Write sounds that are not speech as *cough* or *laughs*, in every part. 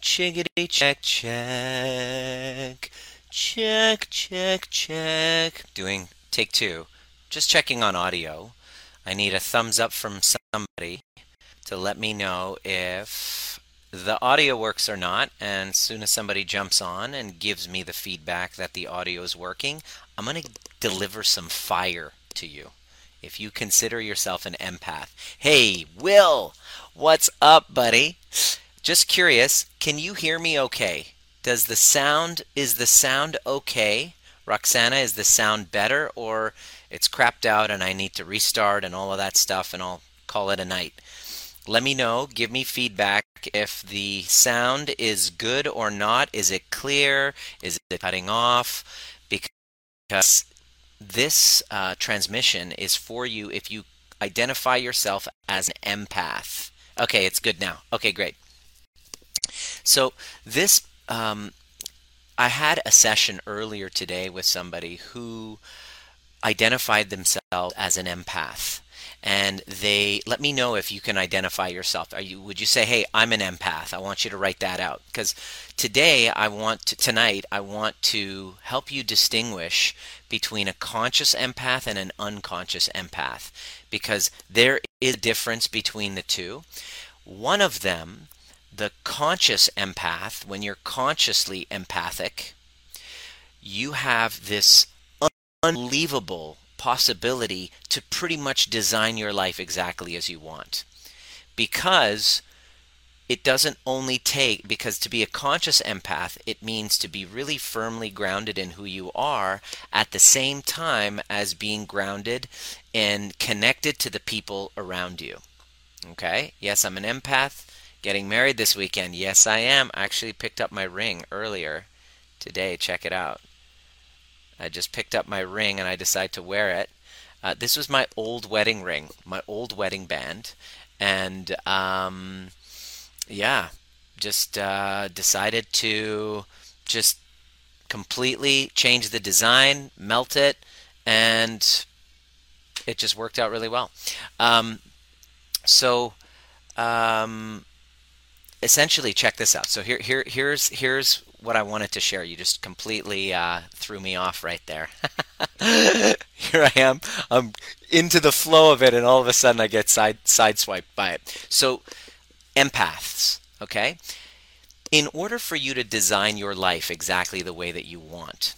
Chickadee check check. Check check check. Doing take two. Just checking on audio. I need a thumbs up from somebody to let me know if the audio works or not. And as soon as somebody jumps on and gives me the feedback that the audio is working, I'm going to deliver some fire to you. If you consider yourself an empath. Hey, Will, what's up, buddy? Just curious, can you hear me okay? Does the sound, is the sound okay? Roxana, is the sound better or it's crapped out and I need to restart and all of that stuff and I'll call it a night? Let me know, give me feedback if the sound is good or not. Is it clear? Is it cutting off? Because this uh, transmission is for you if you identify yourself as an empath. Okay, it's good now. Okay, great. So this, um, I had a session earlier today with somebody who identified themselves as an empath and they let me know if you can identify yourself. Are you would you say, "Hey, I'm an empath." I want you to write that out because today I want to, tonight I want to help you distinguish between a conscious empath and an unconscious empath because there is a difference between the two. One of them, the conscious empath, when you're consciously empathic, you have this unbelievable possibility to pretty much design your life exactly as you want. Because it doesn't only take, because to be a conscious empath, it means to be really firmly grounded in who you are at the same time as being grounded and connected to the people around you. Okay? Yes, I'm an empath. Getting married this weekend. Yes, I am. I actually picked up my ring earlier today. Check it out. I just picked up my ring and I decided to wear it. Uh, this was my old wedding ring, my old wedding band, and um, yeah, just uh, decided to just completely change the design, melt it, and it just worked out really well. Um, so um, essentially, check this out. So here, here, here's here's what I wanted to share. You just completely uh, threw me off right there. *laughs* Here I am. I'm into the flow of it, and all of a sudden I get side sideswiped by it. So, empaths, okay? In order for you to design your life exactly the way that you want,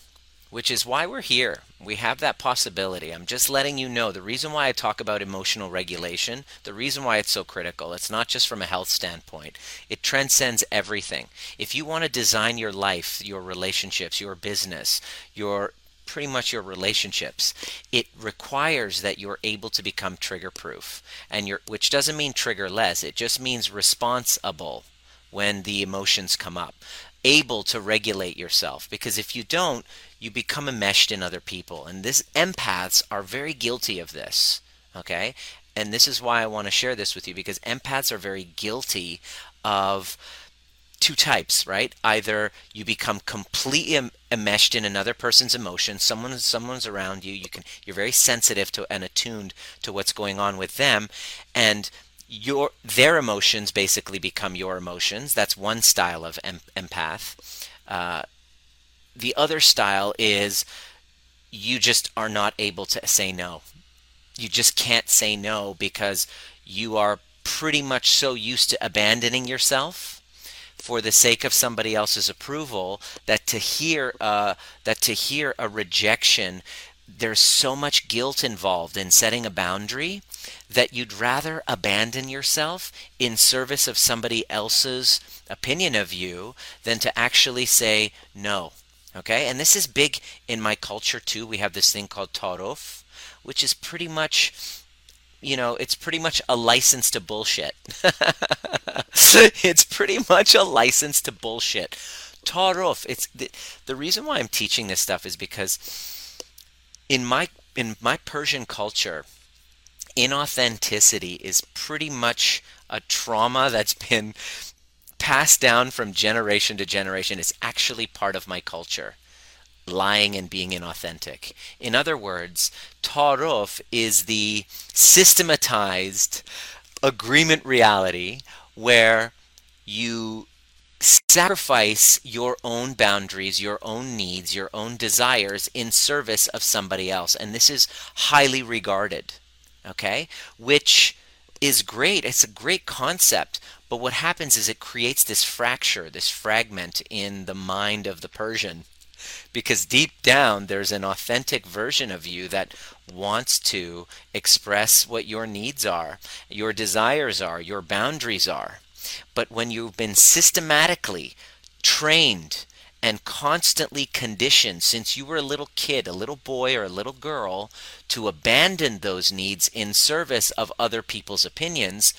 which is why we're here. We have that possibility. I'm just letting you know the reason why I talk about emotional regulation, the reason why it's so critical. It's not just from a health standpoint, it transcends everything. If you want to design your life, your relationships, your business, your pretty much your relationships it requires that you're able to become trigger proof and you're which doesn't mean trigger less it just means responsible when the emotions come up able to regulate yourself because if you don't you become enmeshed in other people and this empaths are very guilty of this okay and this is why I want to share this with you because empaths are very guilty of two types, right? Either you become completely enmeshed in another person's emotions, someone someone's around you, you can you're very sensitive to and attuned to what's going on with them and your their emotions basically become your emotions. That's one style of em- empath. Uh, the other style is you just are not able to say no. You just can't say no because you are pretty much so used to abandoning yourself for the sake of somebody else's approval that to hear uh, that to hear a rejection there's so much guilt involved in setting a boundary that you'd rather abandon yourself in service of somebody else's opinion of you than to actually say no. Okay? And this is big in my culture too. We have this thing called Tarof, which is pretty much you know, it's pretty much a license to bullshit. *laughs* it's pretty much a license to bullshit. Tarof, it's the, the reason why I'm teaching this stuff is because in my in my Persian culture, inauthenticity is pretty much a trauma that's been passed down from generation to generation. It's actually part of my culture. Lying and being inauthentic. In other words, Tarof is the systematized agreement reality where you sacrifice your own boundaries, your own needs, your own desires in service of somebody else. And this is highly regarded, okay? Which is great. It's a great concept. But what happens is it creates this fracture, this fragment in the mind of the Persian. Because deep down, there's an authentic version of you that wants to express what your needs are, your desires are, your boundaries are. But when you've been systematically trained and constantly conditioned since you were a little kid, a little boy or a little girl, to abandon those needs in service of other people's opinions,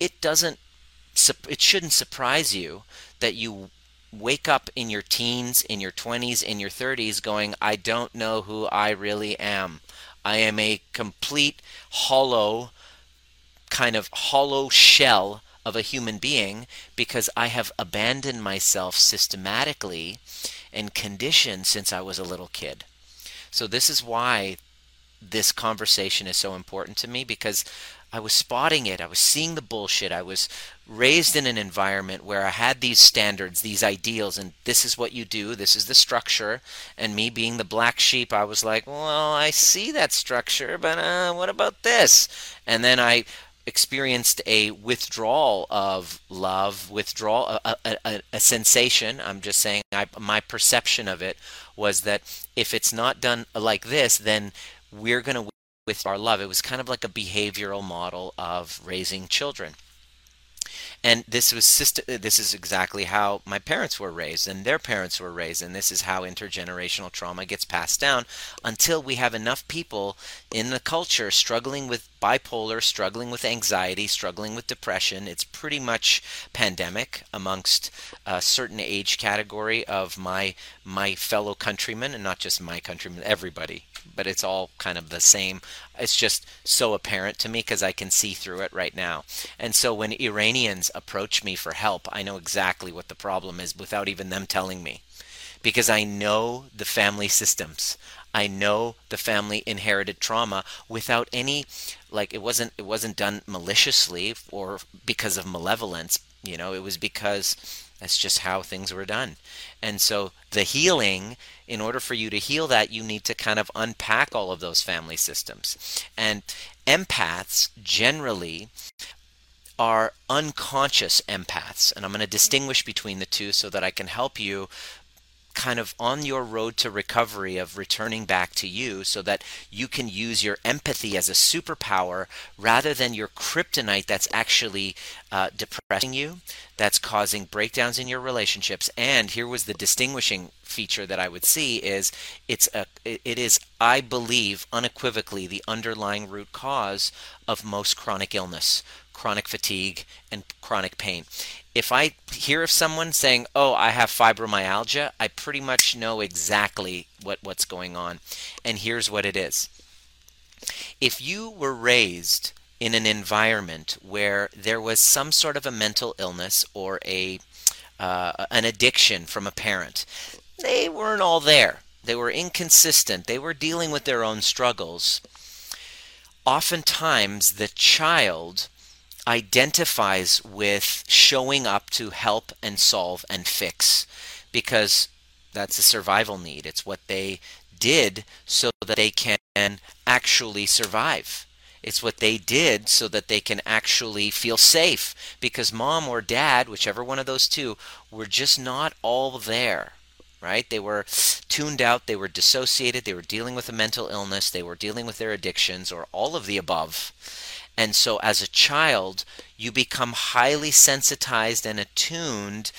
it doesn't it shouldn't surprise you that you wake up in your teens, in your 20s, in your 30s going, I don't know who I really am. I am a complete hollow, kind of hollow shell of a human being because I have abandoned myself systematically and conditioned since I was a little kid. So, this is why this conversation is so important to me because I was spotting it. I was seeing the bullshit. I was raised in an environment where I had these standards, these ideals, and this is what you do, this is the structure. And me being the black sheep, I was like, well, I see that structure, but uh, what about this? And then I experienced a withdrawal of love, withdrawal, a, a, a, sensation. I'm just saying, I, my perception of it was that if it's not done like this, then we're going to with our love. It was kind of like a behavioral model of raising children and this was system, uh, this is exactly how my parents were raised and their parents were raised and this is how intergenerational trauma gets passed down until we have enough people in the culture struggling with bipolar struggling with anxiety struggling with depression. It's pretty much pandemic amongst a certain age category of my my fellow countrymen and not just my countrymen everybody but it's all kind of the same. It's just so apparent to me because I can see through it right now. And so when Iranians approach me for help, I know exactly what the problem is without even them telling me. Because I know the family systems. I know the family inherited trauma without any like it wasn't it wasn't done maliciously or because of malevolence, you know, it was because that's just how things were done. And so the healing, in order for you to heal that, you need to kind of unpack all of those family systems. And empaths generally are unconscious empaths. And I'm going to distinguish between the two so that I can help you kind of on your road to recovery of returning back to you so that you can use your empathy as a superpower rather than your kryptonite that's actually uh, depressing you that's causing breakdowns in your relationships. And here was the distinguishing feature that i would see is it's a it is i believe unequivocally the underlying root cause of most chronic illness chronic fatigue and chronic pain if I hear of someone saying, "Oh, I have fibromyalgia," I pretty much know exactly what what's going on. And here's what it is. If you were raised in an environment where there was some sort of a mental illness or a uh, an addiction from a parent, they weren't all there. They were inconsistent. They were dealing with their own struggles. Oftentimes, the child identifies with showing up to help and solve and fix because that's a survival need. It's what they did so that they can actually survive. It's what they did so that they can actually feel safe because mom or dad, whichever one of those two, were just not all there. Right? They were tuned out, they were dissociated, they were dealing with a mental illness, they were dealing with their addictions, or all of the above. And so, as a child, you become highly sensitized and attuned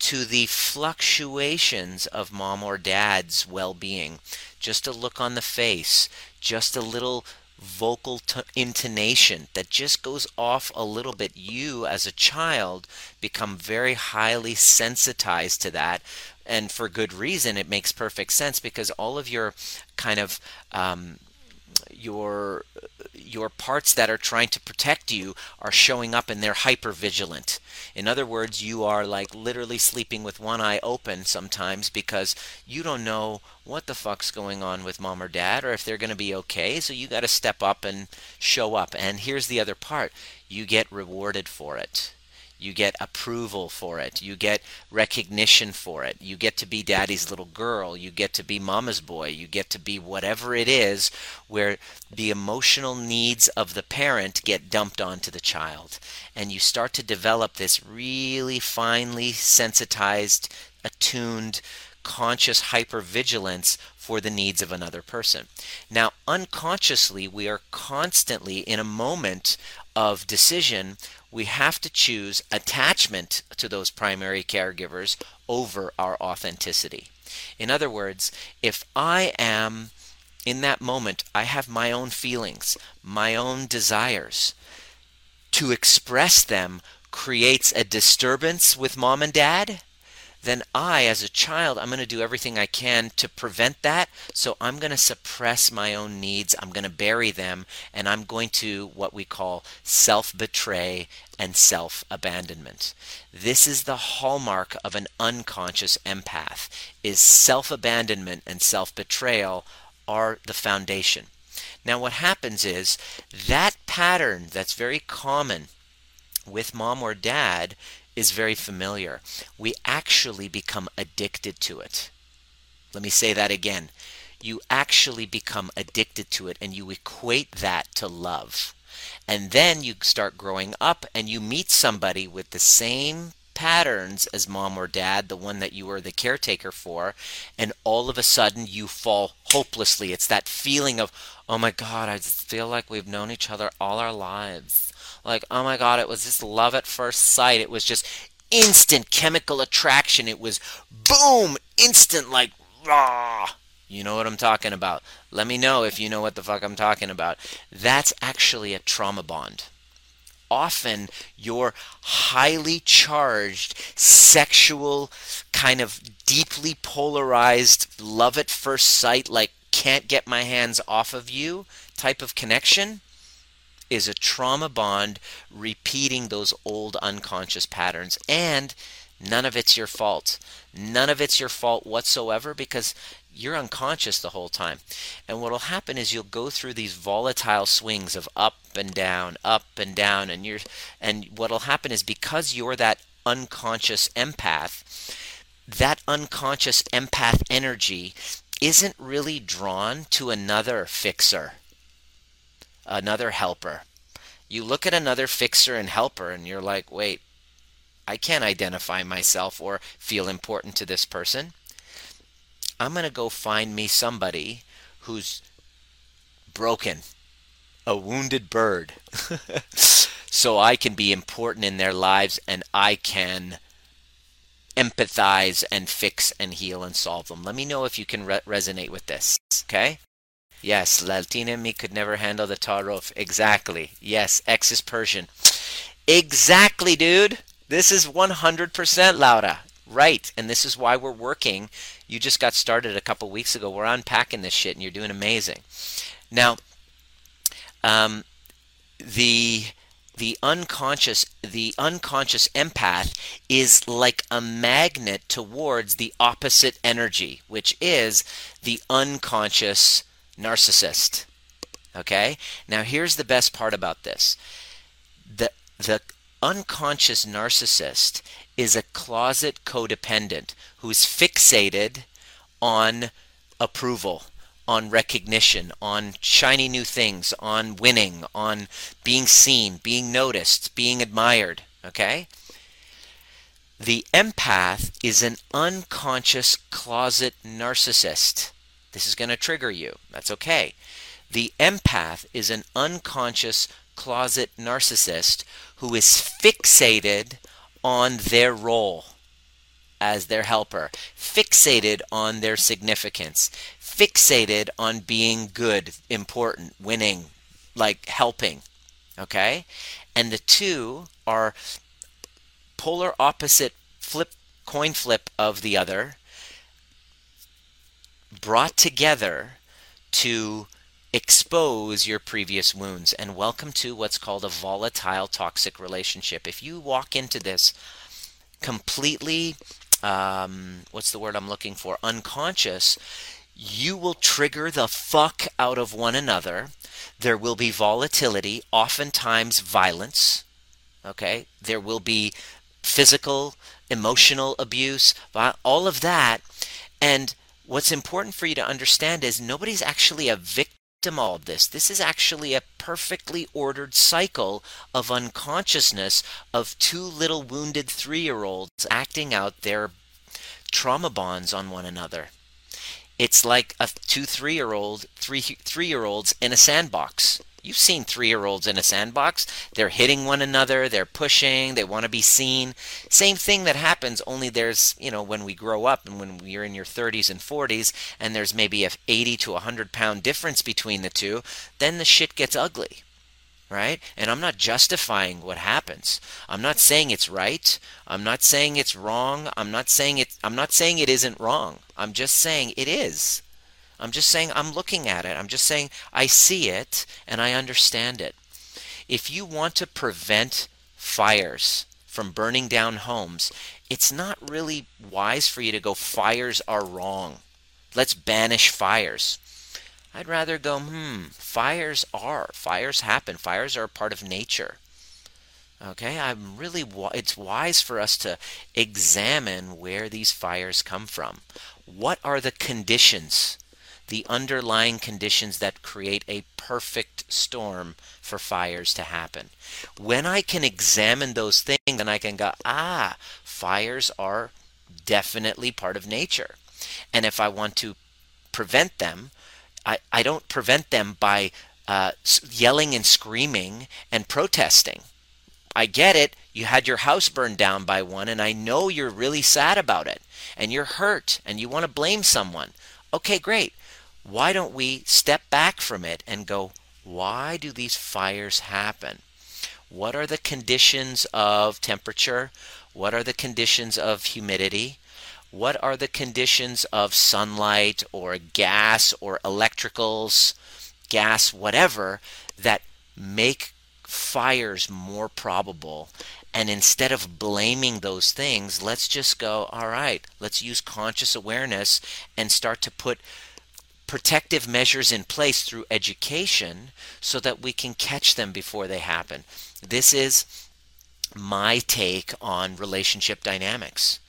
to the fluctuations of mom or dad's well being. Just a look on the face, just a little vocal t- intonation that just goes off a little bit. You, as a child, become very highly sensitized to that. And for good reason, it makes perfect sense because all of your kind of um, your your parts that are trying to protect you are showing up and they're hyper vigilant. In other words, you are like literally sleeping with one eye open sometimes because you don't know what the fuck's going on with mom or dad or if they're going to be okay. So you got to step up and show up. And here's the other part you get rewarded for it. You get approval for it. You get recognition for it. You get to be daddy's little girl. You get to be mama's boy. You get to be whatever it is where the emotional needs of the parent get dumped onto the child. And you start to develop this really finely sensitized, attuned, conscious hypervigilance for the needs of another person. Now, unconsciously, we are constantly in a moment of decision. We have to choose attachment to those primary caregivers over our authenticity. In other words, if I am in that moment, I have my own feelings, my own desires. To express them creates a disturbance with mom and dad then I, as a child, I'm going to do everything I can to prevent that. So I'm going to suppress my own needs. I'm going to bury them. And I'm going to what we call self betray and self abandonment. This is the hallmark of an unconscious empath is self abandonment and self betrayal are the foundation. Now what happens is that pattern that's very common with mom or dad is very familiar. We actually become addicted to it. Let me say that again. You actually become addicted to it and you equate that to love. And then you start growing up and you meet somebody with the same patterns as mom or dad, the one that you were the caretaker for, and all of a sudden you fall hopelessly. It's that feeling of, oh my God, I feel like we've known each other all our lives like oh my god it was just love at first sight. It was just instant chemical attraction. It was boom instant like raw. You know what I'm talking about? Let me know if you know what the fuck I'm talking about. That's actually a trauma bond. Often your highly charged sexual kind of deeply polarized love at first sight like can't get my hands off of you type of connection is a trauma bond repeating those old unconscious patterns. And none of it's your fault. None of it's your fault whatsoever because you're unconscious the whole time. And what will happen is you'll go through these volatile swings of up and down, up and down, and you're and what'll happen is because you're that unconscious empath, that unconscious empath energy isn't really drawn to another fixer another helper. You look at another fixer and helper and you're like, wait, I can't identify myself or feel important to this person. I'm going to go find me somebody who's broken, a wounded bird, *laughs* so I can be important in their lives and I can empathize and fix and heal and solve them. Let me know if you can re- resonate with this, okay? Yes, Latina me could never handle the Tarof. Exactly. Yes, X is Persian. Exactly, dude. This is 100% Laura. Right. And this is why we're working. You just got started a couple weeks ago. We're unpacking this shit and you're doing amazing. Now, um, the the unconscious the unconscious empath is like a magnet towards the opposite energy which is the unconscious narcissist. Okay? Now here's the best part about this. The the unconscious narcissist is a closet codependent who's fixated on approval, on recognition, on shiny new things, on winning, on being seen, being noticed, being admired, okay? The empath is an unconscious closet narcissist. This is going to trigger you. That's okay. The empath is an unconscious closet narcissist who is fixated on their role as their helper, fixated on their significance, fixated on being good, important, winning, like helping. Okay? And the two are polar opposite flip coin flip of the other brought together to expose your previous wounds. And welcome to what's called a volatile toxic relationship. If you walk into this completely, um, what's the word I'm looking for, unconscious, you will trigger the fuck out of one another. There will be volatility, oftentimes violence. Okay? There will be physical, emotional abuse, all of that. And what's important for you to understand is nobody's actually a victim all of this. This is actually a perfectly ordered cycle of unconsciousness of two little wounded three year olds acting out their trauma bonds on one another. It's like a two three year old, three three year olds in a sandbox. You've seen three year olds in a sandbox. They're hitting one another, they're pushing, they want to be seen. Same thing that happens, only there's, you know, when we grow up and when you're in your 30s and 40s, and there's maybe a 80 to 100 pound difference between the two, then the shit gets ugly. Right? And I'm not justifying what happens. I'm not saying it's right. I'm not saying it's wrong. I'm not saying it I'm not saying it isn't wrong. I'm just saying it is. I'm just saying I'm looking at it. I'm just saying I see it and I understand it. If you want to prevent fires from burning down homes, it's not really wise for you to go, fires are wrong. Let's banish fires. I'd rather go, hmm, fires are. Fires happen. Fires are a part of nature. Okay, I'm really, it's wise for us to examine where these fires come from. What are the conditions the underlying conditions that create a perfect storm for fires to happen. When I can examine those things, then I can go, ah, fires are definitely part of nature. And if I want to prevent them, I, I don't prevent them by uh, yelling and screaming and protesting. I get it. You had your house burned down by one, and I know you're really sad about it, and you're hurt, and you want to blame someone. Okay, great why don't we step back from it and go, why do these fires happen? What are the conditions of temperature? What are the conditions of humidity? What are the conditions of sunlight or gas or electricals, gas, whatever, that make fires more probable? And instead of blaming those things, let's just go, all right, let's use conscious awareness and start to put protective measures in place through education so that we can catch them before they happen. This is my take on relationship dynamics.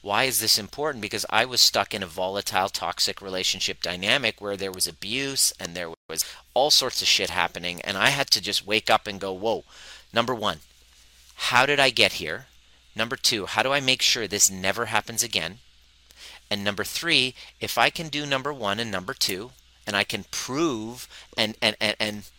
Why is this important? Because I was stuck in a volatile, toxic relationship dynamic where there was abuse and there was all sorts of shit happening. And I had to just wake up and go, whoa, number one, how did I get here? Number two, how do I make sure this never happens again? And number three, if I can do number one and number two, and I can prove and and and and,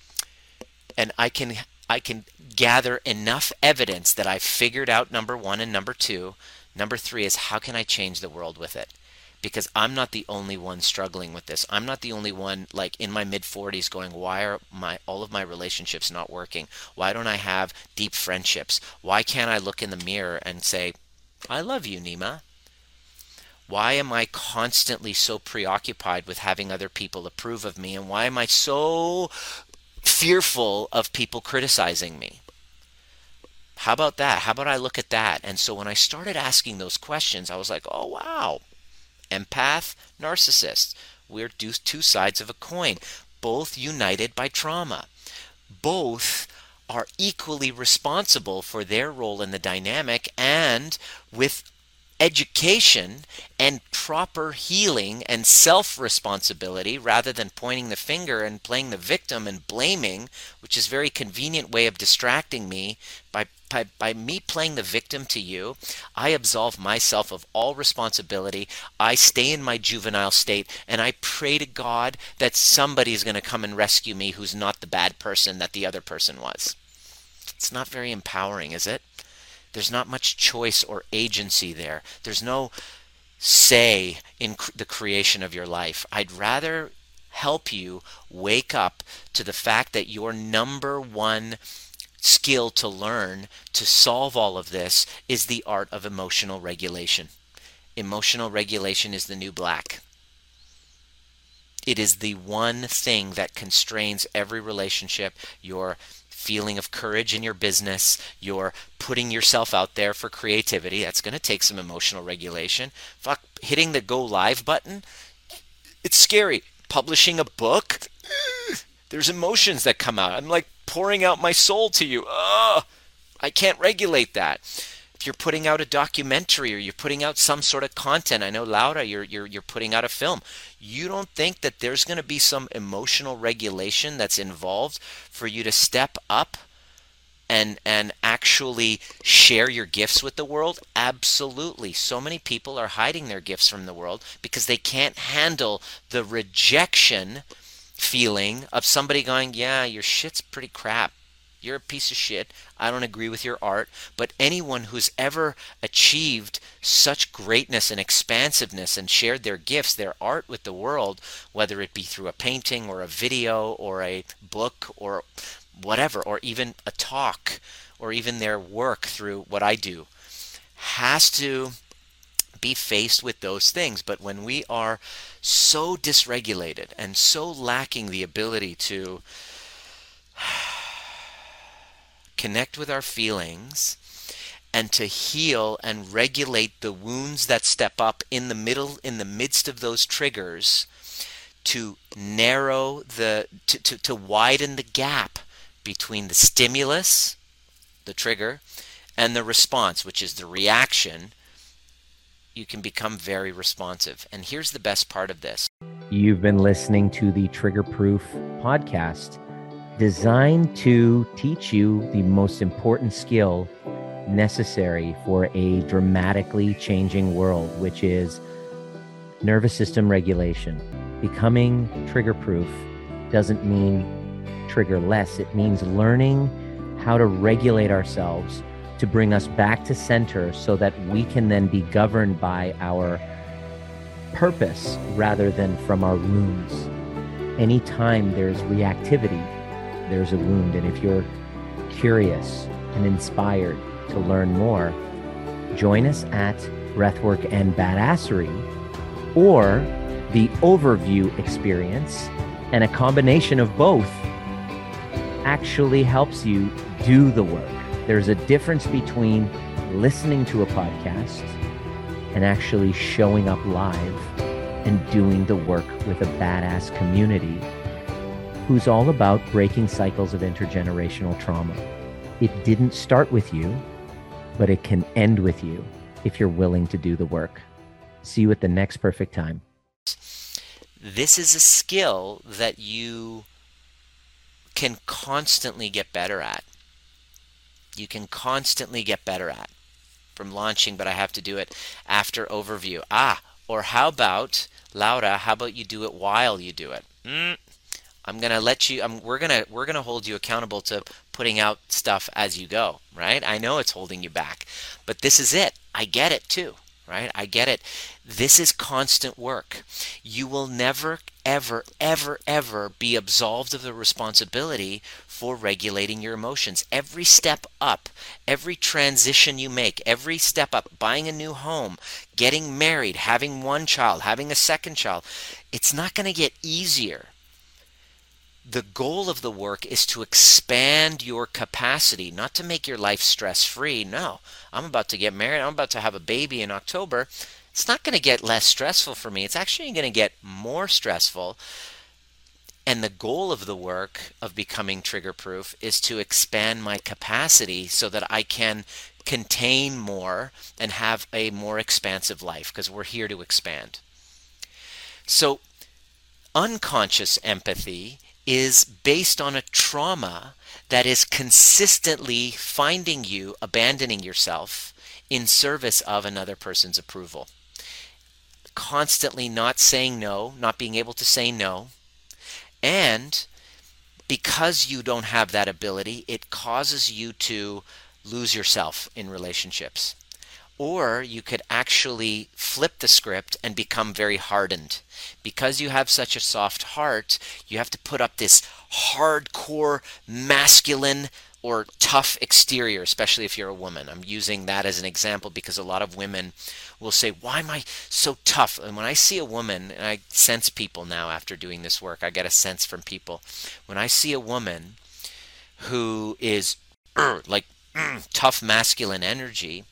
and I can I can gather enough evidence that I've figured out number one and number two. Number three is how can I change the world with it? Because I'm not the only one struggling with this. I'm not the only one like in my mid 40s going, why are my all of my relationships not working? Why don't I have deep friendships? Why can't I look in the mirror and say, I love you, Nima? Why am I constantly so preoccupied with having other people approve of me? And why am I so fearful of people criticizing me? How about that? How about I look at that? And so when I started asking those questions, I was like, oh, wow. Empath, narcissist. We're two sides of a coin, both united by trauma. Both are equally responsible for their role in the dynamic and with education and proper healing and self responsibility rather than pointing the finger and playing the victim and blaming, which is a very convenient way of distracting me by, by, by me playing the victim to you. I absolve myself of all responsibility. I stay in my juvenile state and I pray to God that somebody's going to come and rescue me who's not the bad person that the other person was. It's not very empowering, is it? There's not much choice or agency there. There's no say in cr- the creation of your life. I'd rather help you wake up to the fact that your number one skill to learn to solve all of this is the art of emotional regulation. Emotional regulation is the new black. It is the one thing that constrains every relationship, your feeling of courage in your business. You're putting yourself out there for creativity. That's going to take some emotional regulation. Fuck, hitting the go live button, it's scary. Publishing a book, there's emotions that come out. I'm like pouring out my soul to you. Ugh. I can't regulate that. You're putting out a documentary or you're putting out some sort of content, I know Laura, you're you're you're putting out a film. You don't think that there's going to be some emotional regulation that's involved for you to step up and and actually share your gifts with the world absolutely so many people are hiding their gifts from the world because they can't handle the rejection feeling of somebody going yeah your shit's pretty crap you're a piece of shit i don't agree with your art but anyone who's ever achieved such greatness and expansiveness and shared their gifts their art with the world whether it be through a painting or a video or a book or whatever, or even a talk, or even their work through what I do, has to be faced with those things. But when we are so dysregulated and so lacking the ability to connect with our feelings and to heal and regulate the wounds that step up in the middle in the midst of those triggers to narrow the to, to, to widen the gap between the stimulus, the trigger, and the response, which is the reaction, you can become very responsive. And here's the best part of this. You've been listening to the Trigger Proof podcast, designed to teach you the most important skill necessary for a dramatically changing world, which is nervous system regulation. Becoming trigger proof doesn't mean trigger less. It means learning how to regulate ourselves to bring us back to center so that we can then be governed by our purpose rather than from our wounds. Anytime there's reactivity, there's a wound. And if you're curious and inspired to learn more, join us at Breathwork and Badassery or the overview experience and a combination of both actually helps you do the work. There's a difference between listening to a podcast and actually showing up live and doing the work with a badass community who's all about breaking cycles of intergenerational trauma. It didn't start with you, but it can end with you if you're willing to do the work. See you at the next perfect time. This is a skill that you can constantly get better at. You can constantly get better at from launching, but I have to do it after overview. Ah, or how about Laura? How about you do it while you do it? Mm, I'm gonna let you. I'm, we're gonna we're gonna hold you accountable to putting out stuff as you go. Right? I know it's holding you back, but this is it. I get it too right? I get it. This is constant work. You will never, ever, ever, ever be absolved of the responsibility for regulating your emotions. Every step up, every transition you make, every step up, buying a new home, getting married, having one child, having a second child, it's not going to get easier the goal of the work is to expand your capacity, not to make your life stress free. No, I'm about to get married, I'm about to have a baby in October. It's not going to get less stressful for me. It's actually going to get more stressful. And the goal of the work of becoming trigger proof is to expand my capacity so that I can contain more and have a more expansive life because we're here to expand. So, unconscious empathy is based on a trauma that is consistently finding you abandoning yourself in service of another person's approval. Constantly not saying no, not being able to say no. And because you don't have that ability, it causes you to lose yourself in relationships. Or you could actually flip the script and become very hardened. Because you have such a soft heart, you have to put up this hardcore, masculine, or tough exterior, especially if you're a woman. I'm using that as an example because a lot of women will say, Why am I so tough? And when I see a woman, and I sense people now after doing this work, I get a sense from people. When I see a woman who is *clears throat* like *clears throat* tough masculine energy,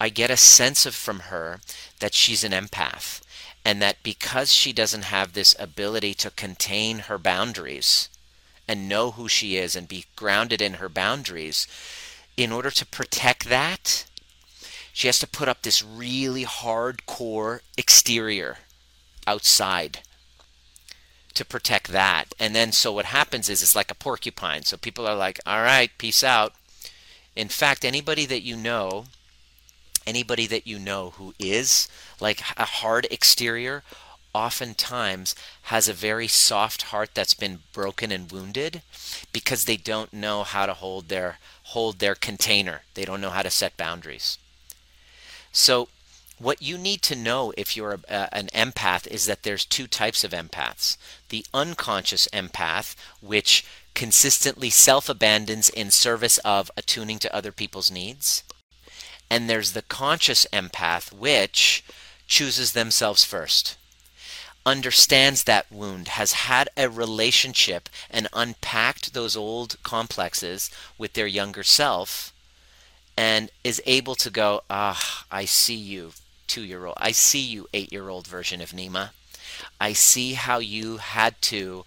I get a sense of from her that she's an empath and that because she doesn't have this ability to contain her boundaries and know who she is and be grounded in her boundaries, in order to protect that, she has to put up this really hardcore exterior outside to protect that. And then so what happens is it's like a porcupine. So people are like, all right, peace out. In fact, anybody that you know, anybody that you know who is like a hard exterior, oftentimes has a very soft heart that's been broken and wounded because they don't know how to hold their hold their container. They don't know how to set boundaries. So what you need to know if you're a, an empath is that there's two types of empaths. The unconscious empath, which consistently self abandons in service of attuning to other people's needs. And there's the conscious empath, which chooses themselves first, understands that wound, has had a relationship and unpacked those old complexes with their younger self, and is able to go, ah, I see you, two year old. I see you, eight year old version of Nima. I see how you had to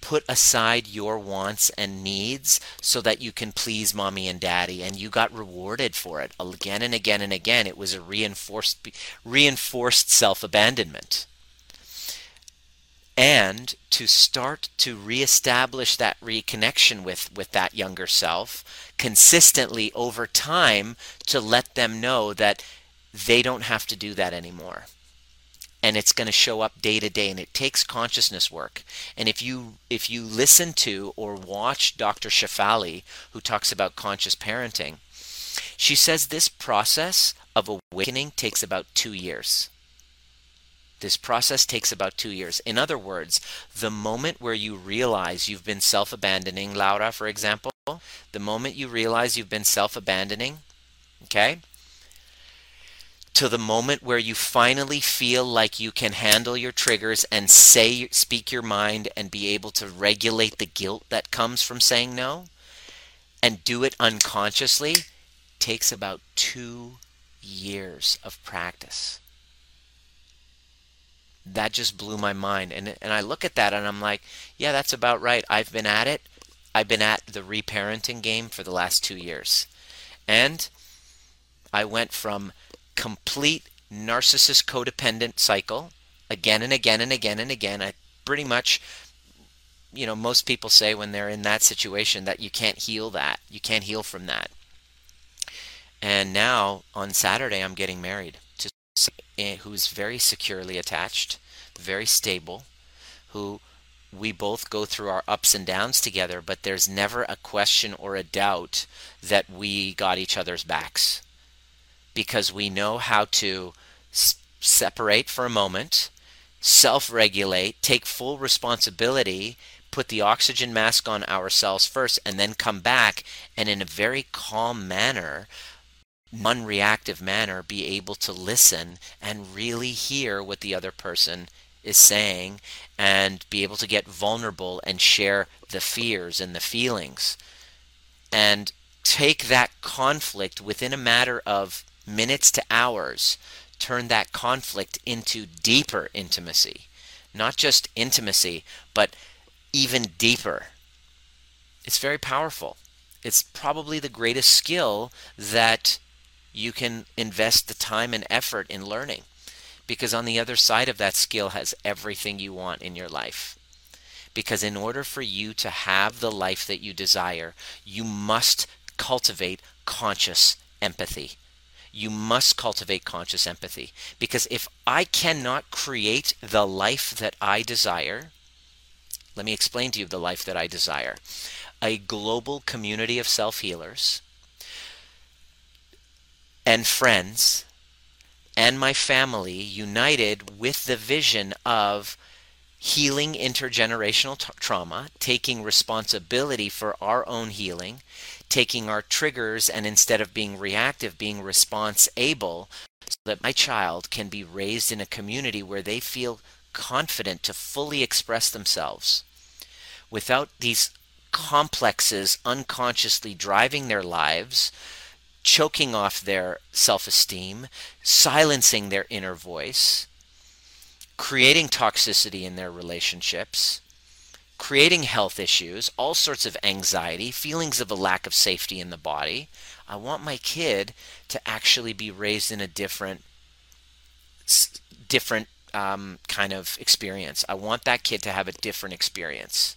put aside your wants and needs so that you can please mommy and daddy and you got rewarded for it again and again and again. It was a reinforced reinforced self-abandonment. And to start to reestablish that reconnection with with that younger self consistently over time to let them know that they don't have to do that anymore and it's going to show up day to day and it takes consciousness work and if you if you listen to or watch dr shefali who talks about conscious parenting she says this process of awakening takes about two years this process takes about two years. In other words, the moment where you realize you've been self abandoning, Laura, for example, the moment you realize you've been self abandoning, okay, to the moment where you finally feel like you can handle your triggers and say speak your mind and be able to regulate the guilt that comes from saying no and do it unconsciously takes about 2 years of practice. That just blew my mind. And and I look at that and I'm like yeah that's about right. I've been at it. I've been at the reparenting game for the last 2 years. And I went from complete narcissist codependent cycle again and again and again and again. I pretty much, you know, most people say when they're in that situation that you can't heal that. You can't heal from that. And now on Saturday, I'm getting married to who's very securely attached, very stable, who we both go through our ups and downs together, but there's never a question or a doubt that we got each other's backs because we know how to s- separate for a moment, self regulate, take full responsibility, put the oxygen mask on ourselves first, and then come back and in a very calm manner, non reactive manner, be able to listen and really hear what the other person is saying and be able to get vulnerable and share the fears and the feelings. And take that conflict within a matter of minutes to hours, turn that conflict into deeper intimacy. Not just intimacy, but even deeper. It's very powerful. It's probably the greatest skill that you can invest the time and effort in learning. Because on the other side of that skill has everything you want in your life. Because in order for you to have the life that you desire, you must cultivate conscious empathy you must cultivate conscious empathy. Because if I cannot create the life that I desire, let me explain to you the life that I desire a global community of self healers and friends and my family united with the vision of healing intergenerational t- trauma, taking responsibility for our own healing, taking our triggers and instead of being reactive, being response able, so that my child can be raised in a community where they feel confident to fully express themselves without these complexes unconsciously driving their lives, choking off their self esteem, silencing their inner voice, creating toxicity in their relationships, creating health issues, all sorts of anxiety, feelings of a lack of safety in the body. I want my kid to actually be raised in a different different um, kind of experience. I want that kid to have a different experience.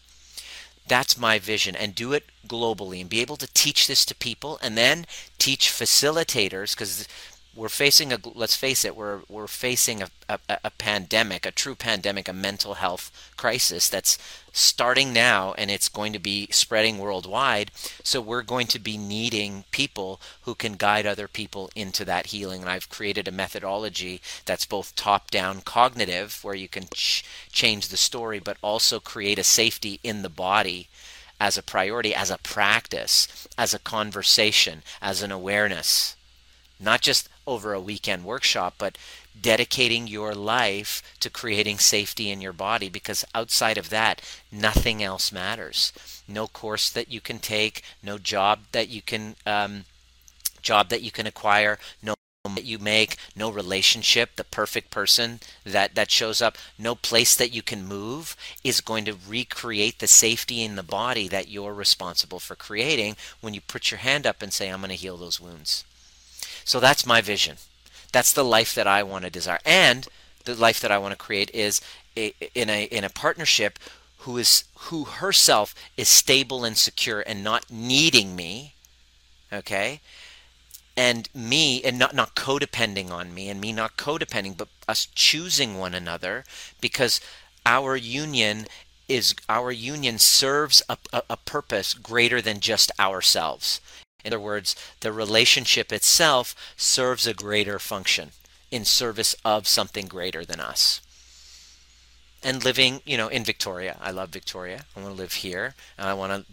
That's my vision, and do it globally and be able to teach this to people and then teach facilitators because we're facing a let's face it we're we're facing a, a, a, pandemic a true pandemic a mental health crisis that's starting now and it's going to be spreading worldwide. So we're going to be needing people who can guide other people into that healing. And I've created a methodology that's both top down cognitive where you can ch- change the story but also create a safety in the body as a priority as a practice as a conversation as an awareness. Not just over a weekend workshop, but dedicating your life to creating safety in your body because outside of that, nothing else matters. No course that you can take, no job that you can um, job that you can acquire, no that you make, no relationship, the perfect person that, that shows up, no place that you can move is going to recreate the safety in the body that you're responsible for creating when you put your hand up and say, I'm going to heal those wounds. So that's my vision. That's the life that I want to desire. And the life that I want to create is a, in a in a partnership who is who herself is stable and secure and not needing me. Okay? And me and not not codepending on me and me not codepending but us choosing one another because our union is our union serves a, a, a purpose greater than just ourselves in other words, the relationship itself serves a greater function in service of something greater than us. And living, you know, in Victoria. I love Victoria. I want to live here. I want a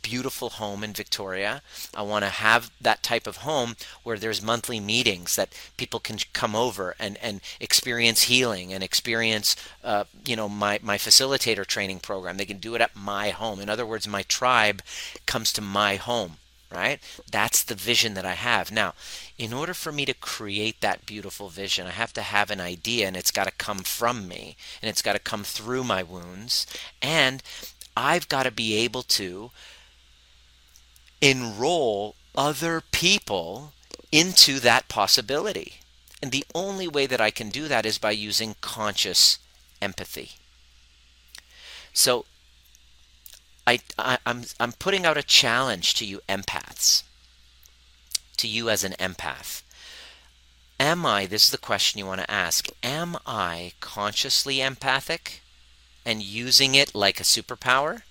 beautiful home in Victoria. I want to have that type of home where there's monthly meetings that people can come over and, and experience healing and experience, uh, you know, my, my facilitator training program. They can do it at my home. In other words, my tribe comes to my home right? That's the vision that I have. Now, in order for me to create that beautiful vision, I have to have an idea and it's got to come from me and it's got to come through my wounds. And I've got to be able to enroll other people into that possibility. And the only way that I can do that is by using conscious empathy. So I, I, I'm, I'm putting out a challenge to you empaths, to you as an empath. Am I, this is the question you want to ask, am I consciously empathic and using it like a superpower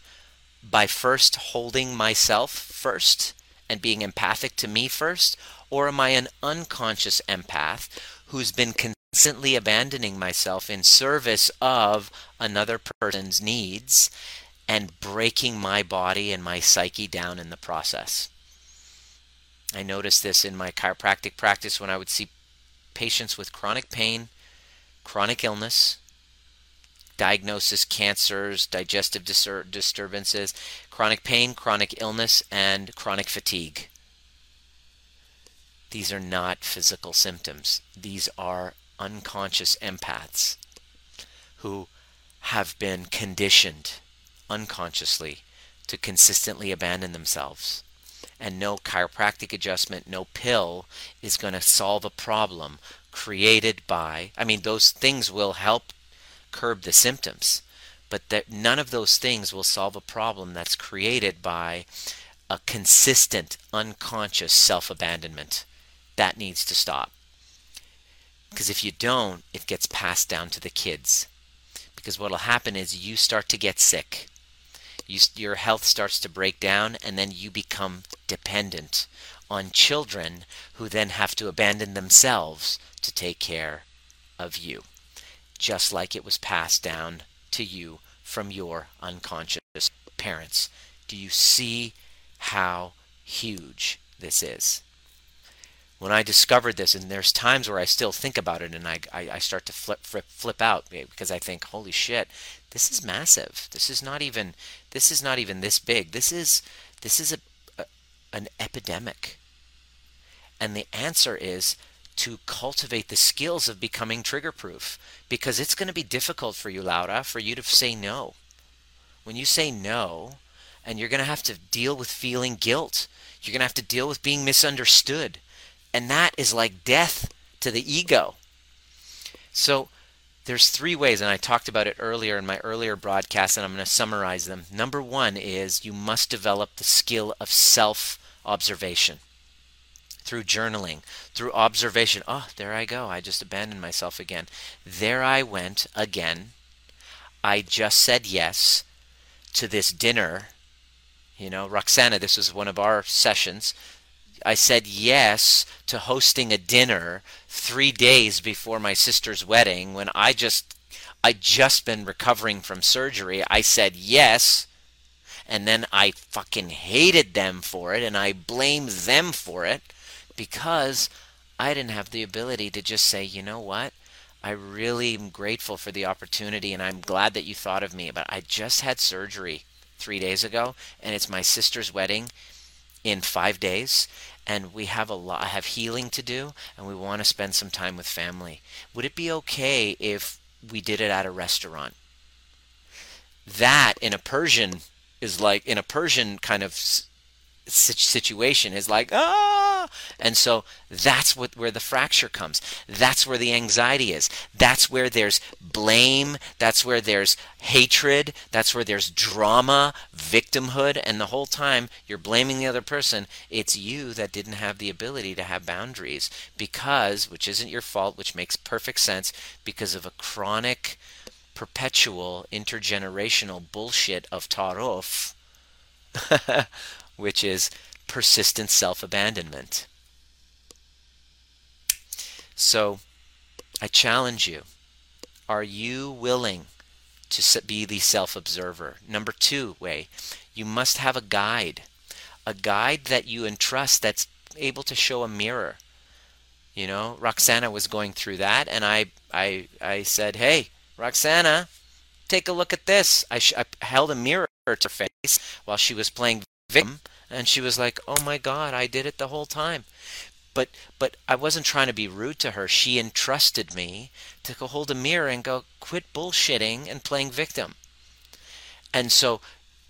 by first holding myself first and being empathic to me first? Or am I an unconscious empath who's been consistently abandoning myself in service of another person's needs and breaking my body and my psyche down in the process. I noticed this in my chiropractic practice when I would see patients with chronic pain, chronic illness, diagnosis, cancers, digestive disturbances, chronic pain, chronic illness, and chronic fatigue. These are not physical symptoms. These are unconscious empaths who have been conditioned unconsciously to consistently abandon themselves. And no chiropractic adjustment, no pill is going to solve a problem created by, I mean, those things will help curb the symptoms, but that none of those things will solve a problem that's created by a consistent, unconscious self abandonment. That needs to stop. Because if you don't, it gets passed down to the kids. Because what will happen is you start to get sick you, your health starts to break down, and then you become dependent on children who then have to abandon themselves to take care of you, just like it was passed down to you from your unconscious parents. Do you see how huge this is? When I discovered this, and there's times where I still think about it and I, I, I start to flip, flip, flip out eh, because I think, holy shit, this is massive. This is not even this is not even this big. This is this is a, a an epidemic. And the answer is to cultivate the skills of becoming trigger proof because it's going to be difficult for you, Laura, for you to say no. when you say no, and you're going to have to deal with feeling guilt. You're going to have to deal with being misunderstood. And that is like death to the ego. So there's three ways, and I talked about it earlier in my earlier broadcast, and I'm going to summarize them. Number one is you must develop the skill of self observation through journaling, through observation. Oh, there I go. I just abandoned myself again. There I went again. I just said yes to this dinner. You know, Roxana, this was one of our sessions. I said yes to hosting a dinner three days before my sister's wedding when I just I just been recovering from surgery. I said yes and then I fucking hated them for it and I blamed them for it because I didn't have the ability to just say, you know what? I really am grateful for the opportunity and I'm glad that you thought of me. But I just had surgery three days ago and it's my sister's wedding in five days and we have a lot have healing to do and we want to spend some time with family. Would it be okay if we did it at a restaurant? That in a persian is like in a persian kind of situation is like ah! And so that's what where the fracture comes. That's where the anxiety is. That's where there's blame. That's where there's hatred. That's where there's drama victimhood. And the whole time you're blaming the other person it's you that didn't have the ability to have boundaries because which isn't your fault which makes perfect sense because of a chronic perpetual intergenerational bullshit of Tarof *laughs* which is persistent self abandonment. So I challenge you are you willing to be the self observer? Number two way, you must have a guide, a guide that you entrust that's able to show a mirror. You know, Roxana was going through that, and I, I, I said, "Hey, Roxana, take a look at this." I, sh- I held a mirror to her face while she was playing victim and she was like oh my god i did it the whole time. But but i wasn't trying to be rude to her. She entrusted me to go hold a mirror and go quit bullshitting and playing victim. And so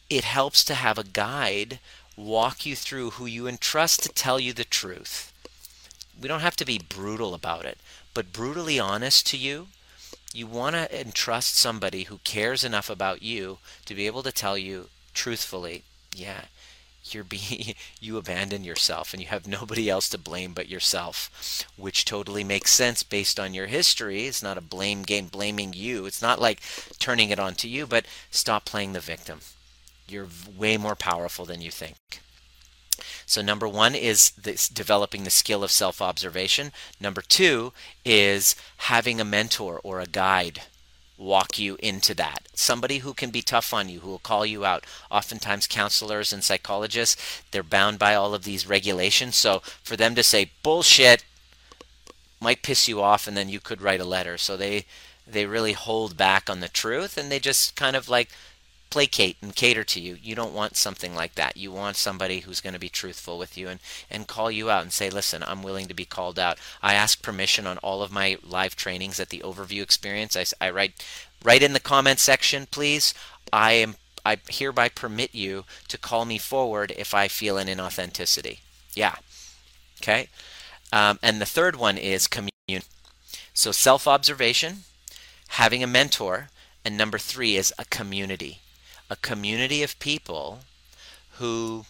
it helps to have a guide walk you through who you entrust to tell you the truth. We don't have to be brutal about it but brutally honest to you you want to entrust somebody who cares enough about you to be able to tell you truthfully yeah you're being *laughs* you abandon yourself and you have nobody else to blame but yourself which totally makes sense based on your history. It's not a blame game blaming you. It's not like turning it on to you but stop playing the victim. You're way more powerful than you think. So number one is this, developing the skill of self-observation. Number two is having a mentor or a guide walk you into that. Somebody who can be tough on you, who will call you out. Oftentimes, counselors and psychologists, they're bound by all of these regulations. So for them to say bullshit might piss you off, and then you could write a letter. So they they really hold back on the truth, and they just kind of like placate and cater to you. You don't want something like that. You want somebody who's going to be truthful with you and, and call you out and say, listen, I'm willing to be called out. I ask permission on all of my live trainings at the overview experience. I, I write, write in the comment section, please. I am I hereby permit you to call me forward if I feel an inauthenticity. Yeah. Okay. Um, and the third one is communion. So self observation, having a mentor, and number three is a community a community of people who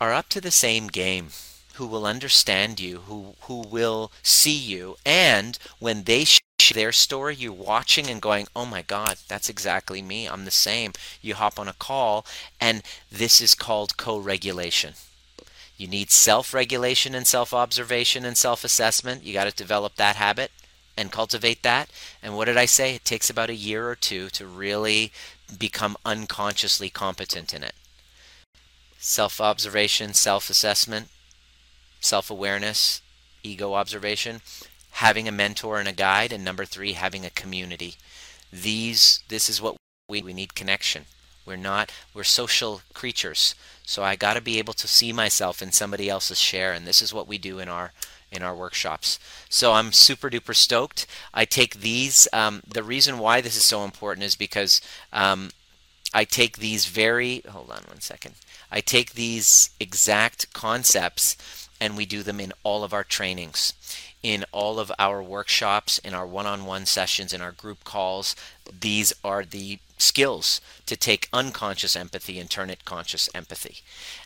are up to the same game, who will understand you, who, who will see you, and when they share their story, you're watching and going, oh my God, that's exactly me. I'm the same. You hop on a call, and this is called co regulation. You need self regulation and self observation and self assessment. You got to develop that habit and cultivate that. And what did I say? It takes about a year or two to really become unconsciously competent in it. Self observation, self assessment, self awareness, ego observation, having a mentor and a guide, and number three, having a community. These, this is what we, we need connection. We're not, we're social creatures. So I got to be able to see myself in somebody else's share, and this is what we do in our in our workshops. So I'm super duper stoked. I take these. Um, the reason why this is so important is because um, I take these very. Hold on one second. I take these exact concepts and we do them in all of our trainings in all of our workshops, in our one on one sessions, in our group calls. These are the skills to take unconscious empathy and turn it conscious empathy.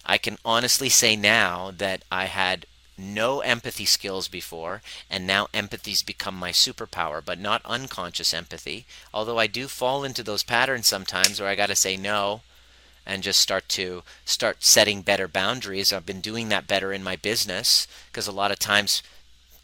I can honestly say now that I had no empathy skills before, and now empathy's become my superpower, but not unconscious empathy. Although I do fall into those patterns sometimes where I got to say no and just start to start setting better boundaries. I've been doing that better in my business because a lot of times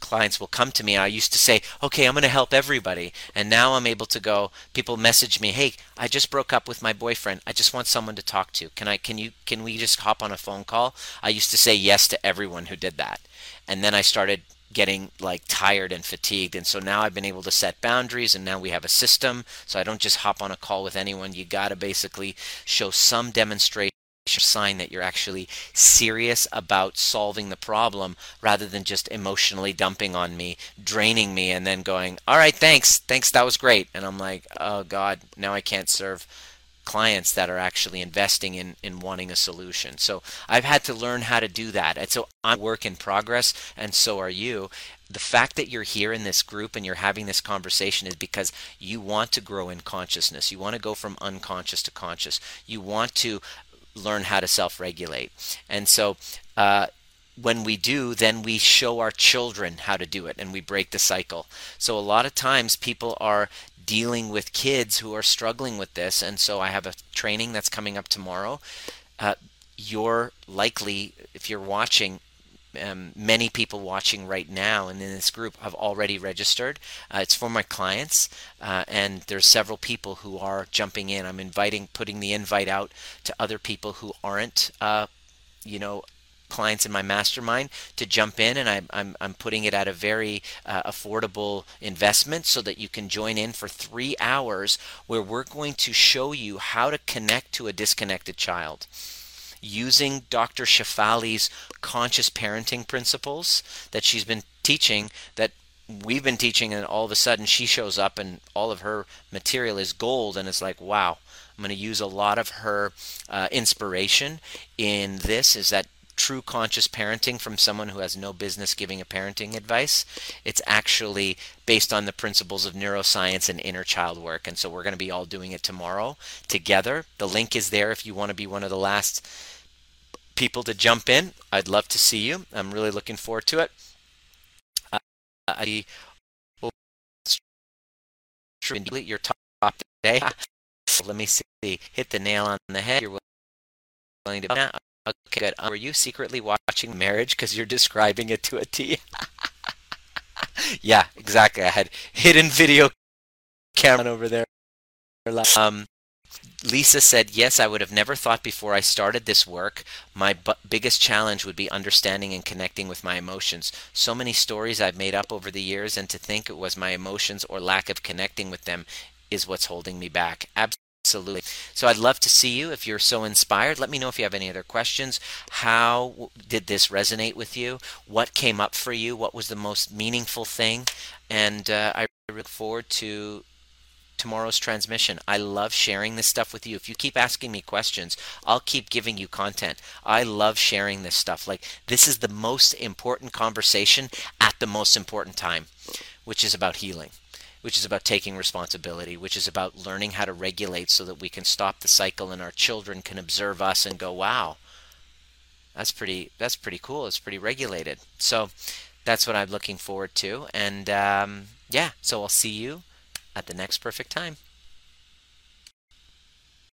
clients will come to me. I used to say, okay, I'm going to help everybody. And now I'm able to go, people message me, hey, I just broke up with my boyfriend. I just want someone to talk to. Can I, can you, can we just hop on a phone call? I used to say yes to everyone who did that. And then I started getting like tired and fatigued. And so now I've been able to set boundaries and now we have a system. So I don't just hop on a call with anyone. You got to basically show some demonstration sign that you're actually serious about solving the problem rather than just emotionally dumping on me, draining me, and then going, All right, thanks, thanks, that was great. And I'm like, Oh God, now I can't serve clients that are actually investing in, in wanting a solution. So I've had to learn how to do that. And so I'm work in progress, and so are you. The fact that you're here in this group and you're having this conversation is because you want to grow in consciousness. You want to go from unconscious to conscious. You want to learn how to self regulate. And so, uh, when we do, then we show our children how to do it and we break the cycle. So, a lot of times people are dealing with kids who are struggling with this. And so, I have a training that's coming up tomorrow. Uh, you're likely, if you're watching, um, many people watching right now and in this group have already registered. Uh, it's for my clients, uh, and there's several people who are jumping in. I'm inviting, putting the invite out to other people who aren't, uh, you know, clients in my mastermind to jump in and I'm, I'm, I'm putting it at a very uh, affordable investment so that you can join in for three hours where we're going to show you how to connect to a disconnected child using Dr. Shefali's conscious parenting principles that she's been teaching that we've been teaching and all of a sudden she shows up and all of her material is gold and it's like wow i'm going to use a lot of her uh, inspiration in this is that true conscious parenting from someone who has no business giving a parenting advice it's actually based on the principles of neuroscience and inner child work and so we're going to be all doing it tomorrow together the link is there if you want to be one of the last people to jump in. I'd love to see you. I'm really looking forward to it. Uh, I will your top today. *laughs* Let me see. Hit the nail on the head. You're willing to. Okay, good. Um, were you secretly watching Marriage because you're describing it to a T? *laughs* yeah, exactly. I had hidden video camera over there. Um, Lisa said, Yes, I would have never thought before I started this work. My biggest challenge would be understanding and connecting with my emotions. So many stories I've made up over the years, and to think it was my emotions or lack of connecting with them is what's holding me back. Absolutely. So I'd love to see you if you're so inspired. Let me know if you have any other questions. How did this resonate with you? What came up for you? What was the most meaningful thing? And uh, I look forward to tomorrow's transmission. I love sharing this stuff with you. If you keep asking me questions, I'll keep giving you content. I love sharing this stuff. Like, this is the most important conversation at the most important time, which is about healing. Which is about taking responsibility, which is about learning how to regulate so that we can stop the cycle and our children can observe us and go, wow, that's pretty that's pretty cool. It's pretty regulated. So that's what i'm looking forward to. And um, yeah so i'll see you at the next perfect time.